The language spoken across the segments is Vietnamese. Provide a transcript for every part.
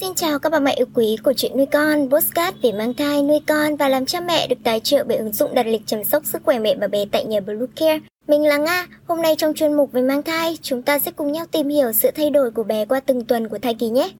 Xin chào các bà mẹ yêu quý của chuyện nuôi con, postcard về mang thai, nuôi con và làm cha mẹ được tài trợ bởi ứng dụng đặt lịch chăm sóc sức khỏe mẹ và bé tại nhà Blue Care. Mình là Nga, hôm nay trong chuyên mục về mang thai, chúng ta sẽ cùng nhau tìm hiểu sự thay đổi của bé qua từng tuần của thai kỳ nhé.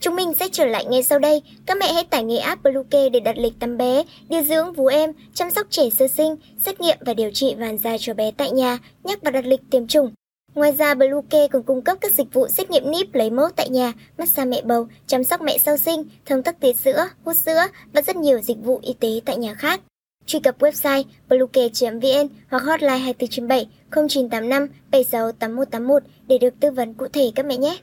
Chúng mình sẽ trở lại ngay sau đây. Các mẹ hãy tải ngay app Bluecare để đặt lịch tắm bé, điều dưỡng vú em, chăm sóc trẻ sơ sinh, xét nghiệm và điều trị vàng da cho bé tại nhà, nhắc và đặt lịch tiêm chủng. Ngoài ra, Bluecare còn cung cấp các dịch vụ xét nghiệm níp lấy mẫu tại nhà, massage mẹ bầu, chăm sóc mẹ sau sinh, thông tắc tiết sữa, hút sữa và rất nhiều dịch vụ y tế tại nhà khác. Truy cập website bluecare.vn hoặc hotline 2497 0985 76 8181 để được tư vấn cụ thể các mẹ nhé.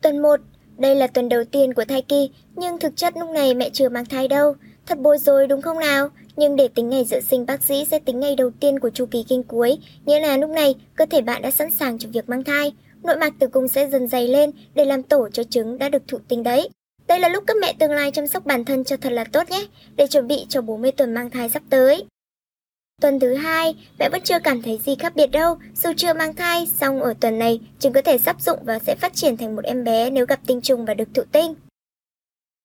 Tuần 1 Đây là tuần đầu tiên của thai kỳ, nhưng thực chất lúc này mẹ chưa mang thai đâu. Thật bối rối đúng không nào? Nhưng để tính ngày dự sinh bác sĩ sẽ tính ngày đầu tiên của chu kỳ kinh cuối, nghĩa là lúc này cơ thể bạn đã sẵn sàng cho việc mang thai. Nội mạc tử cung sẽ dần dày lên để làm tổ cho trứng đã được thụ tinh đấy. Đây là lúc các mẹ tương lai chăm sóc bản thân cho thật là tốt nhé, để chuẩn bị cho 40 tuần mang thai sắp tới. Tuần thứ hai, mẹ vẫn chưa cảm thấy gì khác biệt đâu, dù chưa mang thai, song ở tuần này, trứng có thể sắp dụng và sẽ phát triển thành một em bé nếu gặp tinh trùng và được thụ tinh.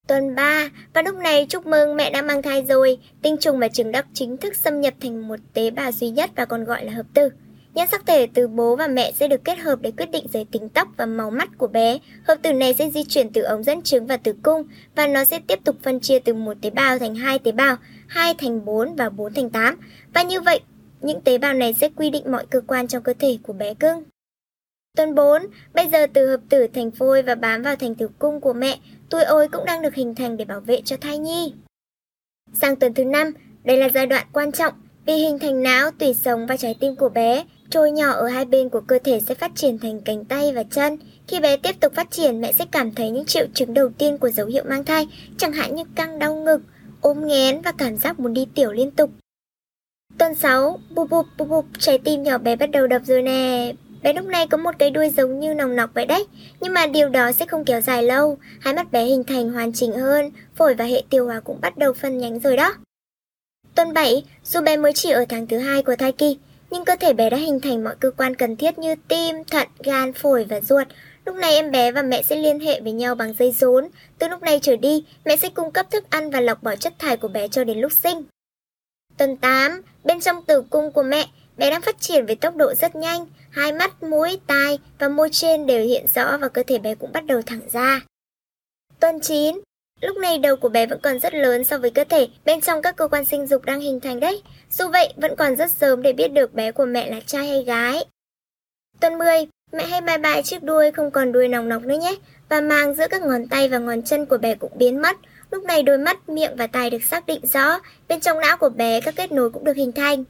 Tuần 3, và lúc này chúc mừng mẹ đã mang thai rồi, tinh trùng và trứng đã chính thức xâm nhập thành một tế bào duy nhất và còn gọi là hợp tử. Nhân sắc thể từ bố và mẹ sẽ được kết hợp để quyết định giới tính tóc và màu mắt của bé. Hợp tử này sẽ di chuyển từ ống dẫn trứng và tử cung và nó sẽ tiếp tục phân chia từ một tế bào thành hai tế bào, hai thành 4 và 4 thành 8. Và như vậy, những tế bào này sẽ quy định mọi cơ quan trong cơ thể của bé cưng. Tuần 4, bây giờ từ hợp tử thành phôi và bám vào thành tử cung của mẹ, tuổi ôi cũng đang được hình thành để bảo vệ cho thai nhi. Sang tuần thứ năm, đây là giai đoạn quan trọng vì hình thành não, tủy sống và trái tim của bé, trôi nhỏ ở hai bên của cơ thể sẽ phát triển thành cánh tay và chân. Khi bé tiếp tục phát triển, mẹ sẽ cảm thấy những triệu chứng đầu tiên của dấu hiệu mang thai, chẳng hạn như căng đau ngực, ôm nghén và cảm giác muốn đi tiểu liên tục. Tuần 6, bụp bụp bụp bụp, trái tim nhỏ bé bắt đầu đập rồi nè. Bé lúc này có một cái đuôi giống như nòng nọc vậy đấy, nhưng mà điều đó sẽ không kéo dài lâu. Hai mắt bé hình thành hoàn chỉnh hơn, phổi và hệ tiêu hóa cũng bắt đầu phân nhánh rồi đó. Tuần 7, dù bé mới chỉ ở tháng thứ hai của thai kỳ, nhưng cơ thể bé đã hình thành mọi cơ quan cần thiết như tim, thận, gan, phổi và ruột. Lúc này em bé và mẹ sẽ liên hệ với nhau bằng dây rốn. Từ lúc này trở đi, mẹ sẽ cung cấp thức ăn và lọc bỏ chất thải của bé cho đến lúc sinh. Tuần 8, bên trong tử cung của mẹ, bé đang phát triển với tốc độ rất nhanh. Hai mắt, mũi, tai và môi trên đều hiện rõ và cơ thể bé cũng bắt đầu thẳng ra. Tuần 9, Lúc này đầu của bé vẫn còn rất lớn so với cơ thể, bên trong các cơ quan sinh dục đang hình thành đấy. Dù vậy, vẫn còn rất sớm để biết được bé của mẹ là trai hay gái. Tuần 10, mẹ hay bye bye chiếc đuôi không còn đuôi nòng nọc nữa nhé. Và mang giữa các ngón tay và ngón chân của bé cũng biến mất. Lúc này đôi mắt, miệng và tai được xác định rõ, bên trong não của bé các kết nối cũng được hình thành.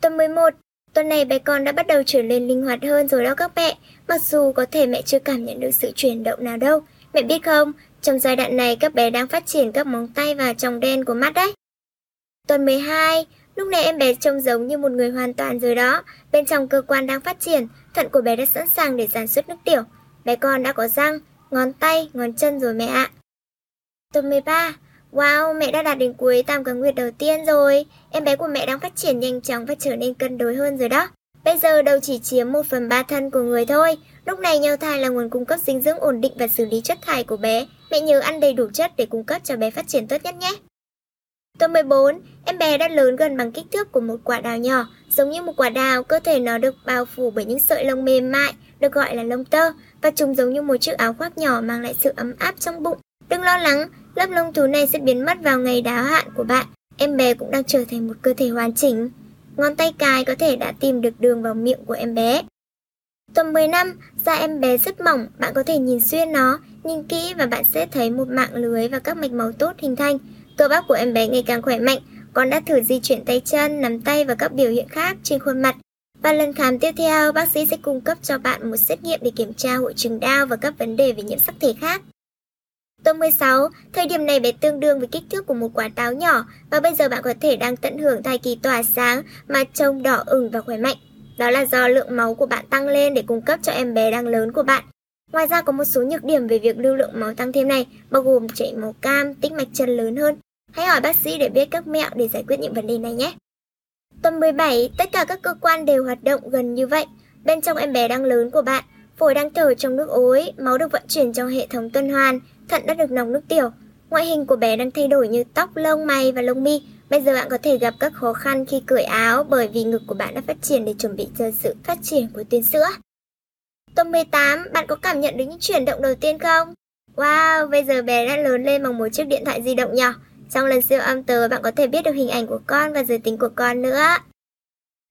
Tuần 11, Tuần này bé con đã bắt đầu trở nên linh hoạt hơn rồi đó các mẹ, mặc dù có thể mẹ chưa cảm nhận được sự chuyển động nào đâu. Mẹ biết không, trong giai đoạn này các bé đang phát triển các móng tay và tròng đen của mắt đấy. Tuần 12, lúc này em bé trông giống như một người hoàn toàn rồi đó. Bên trong cơ quan đang phát triển, thận của bé đã sẵn sàng để sản xuất nước tiểu. Bé con đã có răng, ngón tay, ngón chân rồi mẹ ạ. Tuần 13, wow, mẹ đã đạt đến cuối tam cá nguyệt đầu tiên rồi. Em bé của mẹ đang phát triển nhanh chóng và trở nên cân đối hơn rồi đó. Bây giờ đầu chỉ chiếm 1 phần 3 thân của người thôi. Lúc này nhau thai là nguồn cung cấp dinh dưỡng ổn định và xử lý chất thải của bé. Mẹ nhớ ăn đầy đủ chất để cung cấp cho bé phát triển tốt nhất nhé. Tuần 14, em bé đã lớn gần bằng kích thước của một quả đào nhỏ. Giống như một quả đào, cơ thể nó được bao phủ bởi những sợi lông mềm mại, được gọi là lông tơ. Và chúng giống như một chiếc áo khoác nhỏ mang lại sự ấm áp trong bụng. Đừng lo lắng, lớp lông thú này sẽ biến mất vào ngày đáo hạn của bạn. Em bé cũng đang trở thành một cơ thể hoàn chỉnh. Ngón tay cái có thể đã tìm được đường vào miệng của em bé. Tuần 10 năm, da em bé rất mỏng, bạn có thể nhìn xuyên nó, nhìn kỹ và bạn sẽ thấy một mạng lưới và các mạch máu tốt hình thành. Cơ bắp của em bé ngày càng khỏe mạnh, con đã thử di chuyển tay chân, nắm tay và các biểu hiện khác trên khuôn mặt. Và lần khám tiếp theo, bác sĩ sẽ cung cấp cho bạn một xét nghiệm để kiểm tra hội chứng đau và các vấn đề về nhiễm sắc thể khác. Tuần 16, thời điểm này bé tương đương với kích thước của một quả táo nhỏ và bây giờ bạn có thể đang tận hưởng thai kỳ tỏa sáng mà trông đỏ ửng và khỏe mạnh. Đó là do lượng máu của bạn tăng lên để cung cấp cho em bé đang lớn của bạn. Ngoài ra có một số nhược điểm về việc lưu lượng máu tăng thêm này, bao gồm chảy máu cam, tích mạch chân lớn hơn. Hãy hỏi bác sĩ để biết các mẹo để giải quyết những vấn đề này nhé. Tuần 17, tất cả các cơ quan đều hoạt động gần như vậy. Bên trong em bé đang lớn của bạn, phổi đang thở trong nước ối, máu được vận chuyển trong hệ thống tuần hoàn, thận đã được nòng nước tiểu. Ngoại hình của bé đang thay đổi như tóc, lông mày và lông mi. Bây giờ bạn có thể gặp các khó khăn khi cởi áo bởi vì ngực của bạn đã phát triển để chuẩn bị cho sự phát triển của tuyến sữa. Tuần 18, bạn có cảm nhận được những chuyển động đầu tiên không? Wow, bây giờ bé đã lớn lên bằng một chiếc điện thoại di động nhỏ. Trong lần siêu âm tới, bạn có thể biết được hình ảnh của con và giới tính của con nữa.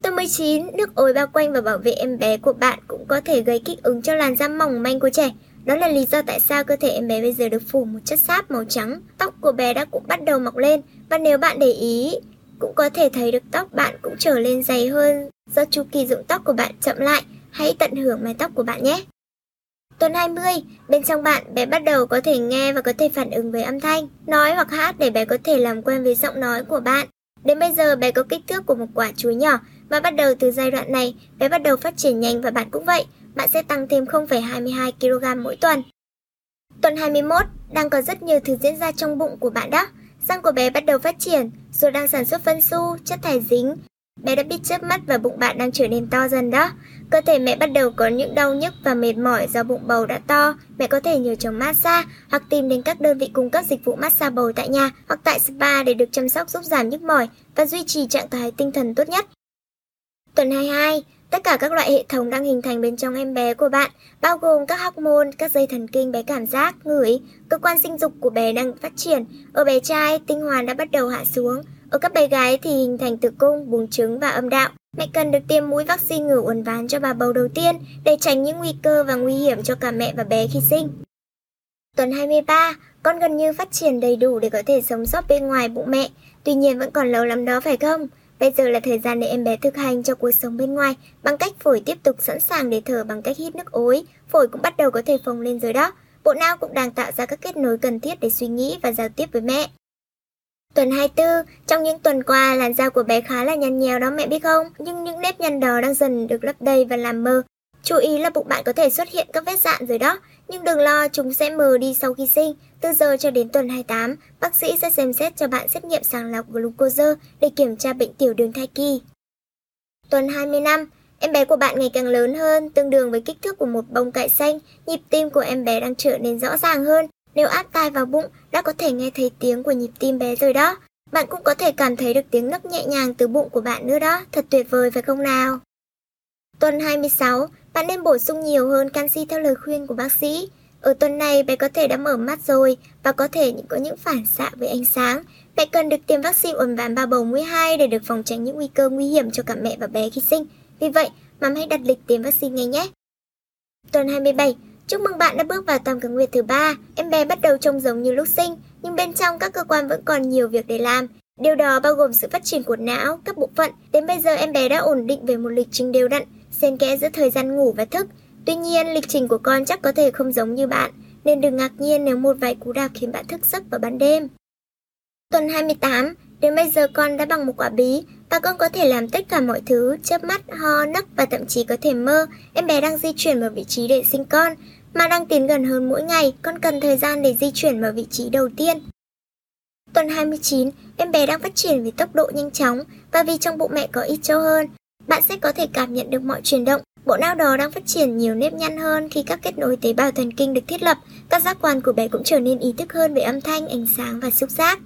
Tuần 19, nước ối bao quanh và bảo vệ em bé của bạn cũng có thể gây kích ứng cho làn da mỏng manh của trẻ. Đó là lý do tại sao cơ thể em bé bây giờ được phủ một chất sáp màu trắng. Tóc của bé đã cũng bắt đầu mọc lên và nếu bạn để ý, cũng có thể thấy được tóc bạn cũng trở lên dày hơn do chu kỳ dụng tóc của bạn chậm lại. Hãy tận hưởng mái tóc của bạn nhé. Tuần 20, bên trong bạn bé bắt đầu có thể nghe và có thể phản ứng với âm thanh, nói hoặc hát để bé có thể làm quen với giọng nói của bạn. Đến bây giờ bé có kích thước của một quả chuối nhỏ và bắt đầu từ giai đoạn này bé bắt đầu phát triển nhanh và bạn cũng vậy, bạn sẽ tăng thêm 0,22 kg mỗi tuần. Tuần 21, đang có rất nhiều thứ diễn ra trong bụng của bạn đó. Răng của bé bắt đầu phát triển, rồi đang sản xuất phân su, chất thải dính, Bé đã biết chớp mắt và bụng bạn đang trở nên to dần đó. Cơ thể mẹ bắt đầu có những đau nhức và mệt mỏi do bụng bầu đã to. Mẹ có thể nhờ chồng massage hoặc tìm đến các đơn vị cung cấp dịch vụ massage bầu tại nhà hoặc tại spa để được chăm sóc giúp giảm nhức mỏi và duy trì trạng thái tinh thần tốt nhất. Tuần 22, tất cả các loại hệ thống đang hình thành bên trong em bé của bạn, bao gồm các hormone, các dây thần kinh bé cảm giác, ngửi, cơ quan sinh dục của bé đang phát triển. Ở bé trai, tinh hoàn đã bắt đầu hạ xuống, ở các bé gái thì hình thành tử cung, buồng trứng và âm đạo. Mẹ cần được tiêm mũi vaccine ngừa uốn ván cho bà bầu đầu tiên để tránh những nguy cơ và nguy hiểm cho cả mẹ và bé khi sinh. Tuần 23, con gần như phát triển đầy đủ để có thể sống sót bên ngoài bụng mẹ, tuy nhiên vẫn còn lâu lắm đó phải không? Bây giờ là thời gian để em bé thực hành cho cuộc sống bên ngoài bằng cách phổi tiếp tục sẵn sàng để thở bằng cách hít nước ối, phổi cũng bắt đầu có thể phồng lên rồi đó. Bộ não cũng đang tạo ra các kết nối cần thiết để suy nghĩ và giao tiếp với mẹ. Tuần 24, trong những tuần qua làn da của bé khá là nhăn nhèo đó mẹ biết không? Nhưng những nếp nhăn đó đang dần được lấp đầy và làm mờ. Chú ý là bụng bạn có thể xuất hiện các vết dạn rồi đó, nhưng đừng lo chúng sẽ mờ đi sau khi sinh. Từ giờ cho đến tuần 28, bác sĩ sẽ xem xét cho bạn xét nghiệm sàng lọc glucose để kiểm tra bệnh tiểu đường thai kỳ. Tuần 25, em bé của bạn ngày càng lớn hơn, tương đương với kích thước của một bông cải xanh, nhịp tim của em bé đang trở nên rõ ràng hơn, nếu áp tai vào bụng, đã có thể nghe thấy tiếng của nhịp tim bé rồi đó. Bạn cũng có thể cảm thấy được tiếng nấc nhẹ nhàng từ bụng của bạn nữa đó, thật tuyệt vời phải không nào? Tuần 26, bạn nên bổ sung nhiều hơn canxi theo lời khuyên của bác sĩ. Ở tuần này bé có thể đã mở mắt rồi và có thể có những phản xạ với ánh sáng. Mẹ cần được tiêm vaccine uốn ván ba bầu mũi 2 để được phòng tránh những nguy cơ nguy hiểm cho cả mẹ và bé khi sinh. Vì vậy, mắm hãy đặt lịch tiêm vaccine ngay nhé. Tuần 27, Chúc mừng bạn đã bước vào tam cực nguyệt thứ ba. Em bé bắt đầu trông giống như lúc sinh, nhưng bên trong các cơ quan vẫn còn nhiều việc để làm. Điều đó bao gồm sự phát triển của não, các bộ phận. Đến bây giờ em bé đã ổn định về một lịch trình đều đặn, xen kẽ giữa thời gian ngủ và thức. Tuy nhiên, lịch trình của con chắc có thể không giống như bạn, nên đừng ngạc nhiên nếu một vài cú đạp khiến bạn thức giấc vào ban đêm. Tuần 28, đến bây giờ con đã bằng một quả bí, và con có thể làm tất cả mọi thứ, chớp mắt, ho, nấc và thậm chí có thể mơ. Em bé đang di chuyển vào vị trí để sinh con. Mà đang tiến gần hơn mỗi ngày, con cần thời gian để di chuyển vào vị trí đầu tiên. Tuần 29, em bé đang phát triển với tốc độ nhanh chóng và vì trong bụng mẹ có ít châu hơn, bạn sẽ có thể cảm nhận được mọi chuyển động. Bộ não đó đang phát triển nhiều nếp nhăn hơn khi các kết nối tế bào thần kinh được thiết lập. Các giác quan của bé cũng trở nên ý thức hơn về âm thanh, ánh sáng và xúc giác.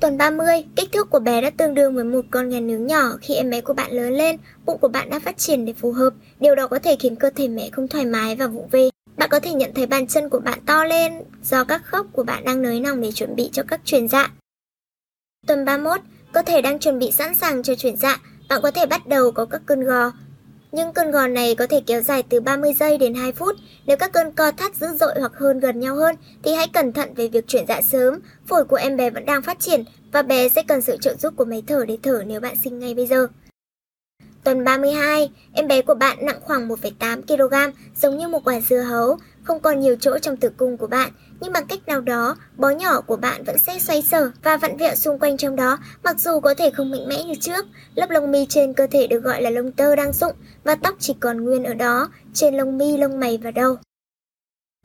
Tuần 30, kích thước của bé đã tương đương với một con gà nướng nhỏ khi em bé của bạn lớn lên, bụng của bạn đã phát triển để phù hợp. Điều đó có thể khiến cơ thể mẹ không thoải mái và vụng về. Bạn có thể nhận thấy bàn chân của bạn to lên do các khớp của bạn đang nới lỏng để chuẩn bị cho các chuyển dạ. Tuần 31, cơ thể đang chuẩn bị sẵn sàng cho chuyển dạ. Bạn có thể bắt đầu có các cơn gò, nhưng cơn gò này có thể kéo dài từ 30 giây đến 2 phút. Nếu các cơn co thắt dữ dội hoặc hơn gần nhau hơn thì hãy cẩn thận về việc chuyển dạ sớm. Phổi của em bé vẫn đang phát triển và bé sẽ cần sự trợ giúp của máy thở để thở nếu bạn sinh ngay bây giờ. Tuần 32, em bé của bạn nặng khoảng 1,8 kg, giống như một quả dưa hấu, không còn nhiều chỗ trong tử cung của bạn, nhưng bằng cách nào đó, bó nhỏ của bạn vẫn sẽ xoay sở và vặn vẹo xung quanh trong đó, mặc dù có thể không mạnh mẽ như trước. Lớp lông mi trên cơ thể được gọi là lông tơ đang rụng và tóc chỉ còn nguyên ở đó, trên lông mi, lông mày và đầu.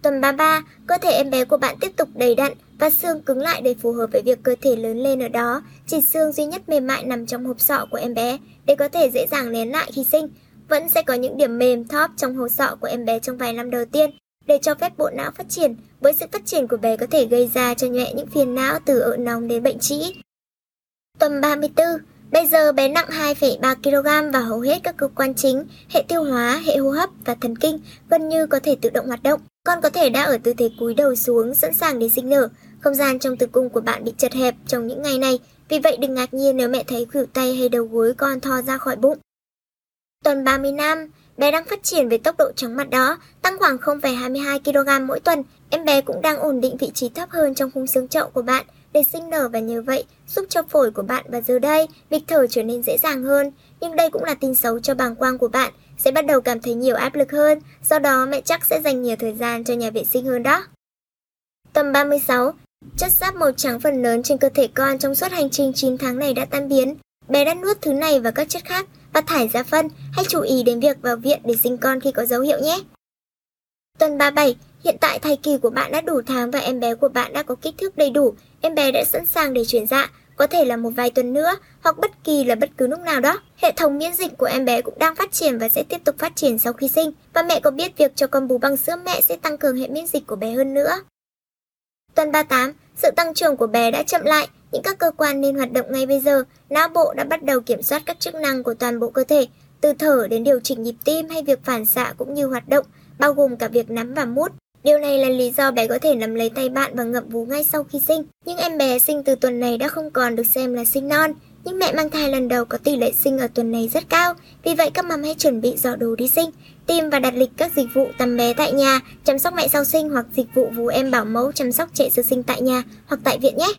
Tuần 33, cơ thể em bé của bạn tiếp tục đầy đặn và xương cứng lại để phù hợp với việc cơ thể lớn lên ở đó. Chỉ xương duy nhất mềm mại nằm trong hộp sọ của em bé để có thể dễ dàng nén lại khi sinh. vẫn sẽ có những điểm mềm thóp trong hộp sọ của em bé trong vài năm đầu tiên để cho phép bộ não phát triển. Với sự phát triển của bé có thể gây ra cho nhẹ những phiền não từ ợ nóng đến bệnh trĩ. Tuần 34, bây giờ bé nặng 2,3 kg và hầu hết các cơ quan chính, hệ tiêu hóa, hệ hô hấp và thần kinh gần như có thể tự động hoạt động. Con có thể đã ở tư thế cúi đầu xuống sẵn sàng để sinh nở. Không gian trong tử cung của bạn bị chật hẹp trong những ngày này, vì vậy đừng ngạc nhiên nếu mẹ thấy khuỷu tay hay đầu gối con thò ra khỏi bụng. Tuần 30 năm, bé đang phát triển với tốc độ chóng mặt đó, tăng khoảng 0,22 kg mỗi tuần. Em bé cũng đang ổn định vị trí thấp hơn trong khung xương chậu của bạn để sinh nở và nhờ vậy giúp cho phổi của bạn và giờ đây việc thở trở nên dễ dàng hơn. Nhưng đây cũng là tin xấu cho bàng quang của bạn, sẽ bắt đầu cảm thấy nhiều áp lực hơn, do đó mẹ chắc sẽ dành nhiều thời gian cho nhà vệ sinh hơn đó. Tầm 36, chất giáp màu trắng phần lớn trên cơ thể con trong suốt hành trình 9 tháng này đã tan biến. Bé đã nuốt thứ này và các chất khác và thải ra phân, hãy chú ý đến việc vào viện để sinh con khi có dấu hiệu nhé. Tuần 37, hiện tại thai kỳ của bạn đã đủ tháng và em bé của bạn đã có kích thước đầy đủ, em bé đã sẵn sàng để chuyển dạ, có thể là một vài tuần nữa hoặc bất kỳ là bất cứ lúc nào đó. Hệ thống miễn dịch của em bé cũng đang phát triển và sẽ tiếp tục phát triển sau khi sinh và mẹ có biết việc cho con bú bằng sữa mẹ sẽ tăng cường hệ miễn dịch của bé hơn nữa. Tuần 38, sự tăng trưởng của bé đã chậm lại, những các cơ quan nên hoạt động ngay bây giờ, não bộ đã bắt đầu kiểm soát các chức năng của toàn bộ cơ thể, từ thở đến điều chỉnh nhịp tim hay việc phản xạ cũng như hoạt động, bao gồm cả việc nắm và mút. Điều này là lý do bé có thể nắm lấy tay bạn và ngậm vú ngay sau khi sinh. Nhưng em bé sinh từ tuần này đã không còn được xem là sinh non. Nhưng mẹ mang thai lần đầu có tỷ lệ sinh ở tuần này rất cao, vì vậy các mầm hãy chuẩn bị giỏ đồ đi sinh, tìm và đặt lịch các dịch vụ tắm bé tại nhà, chăm sóc mẹ sau sinh hoặc dịch vụ vú em bảo mẫu chăm sóc trẻ sơ sinh tại nhà hoặc tại viện nhé.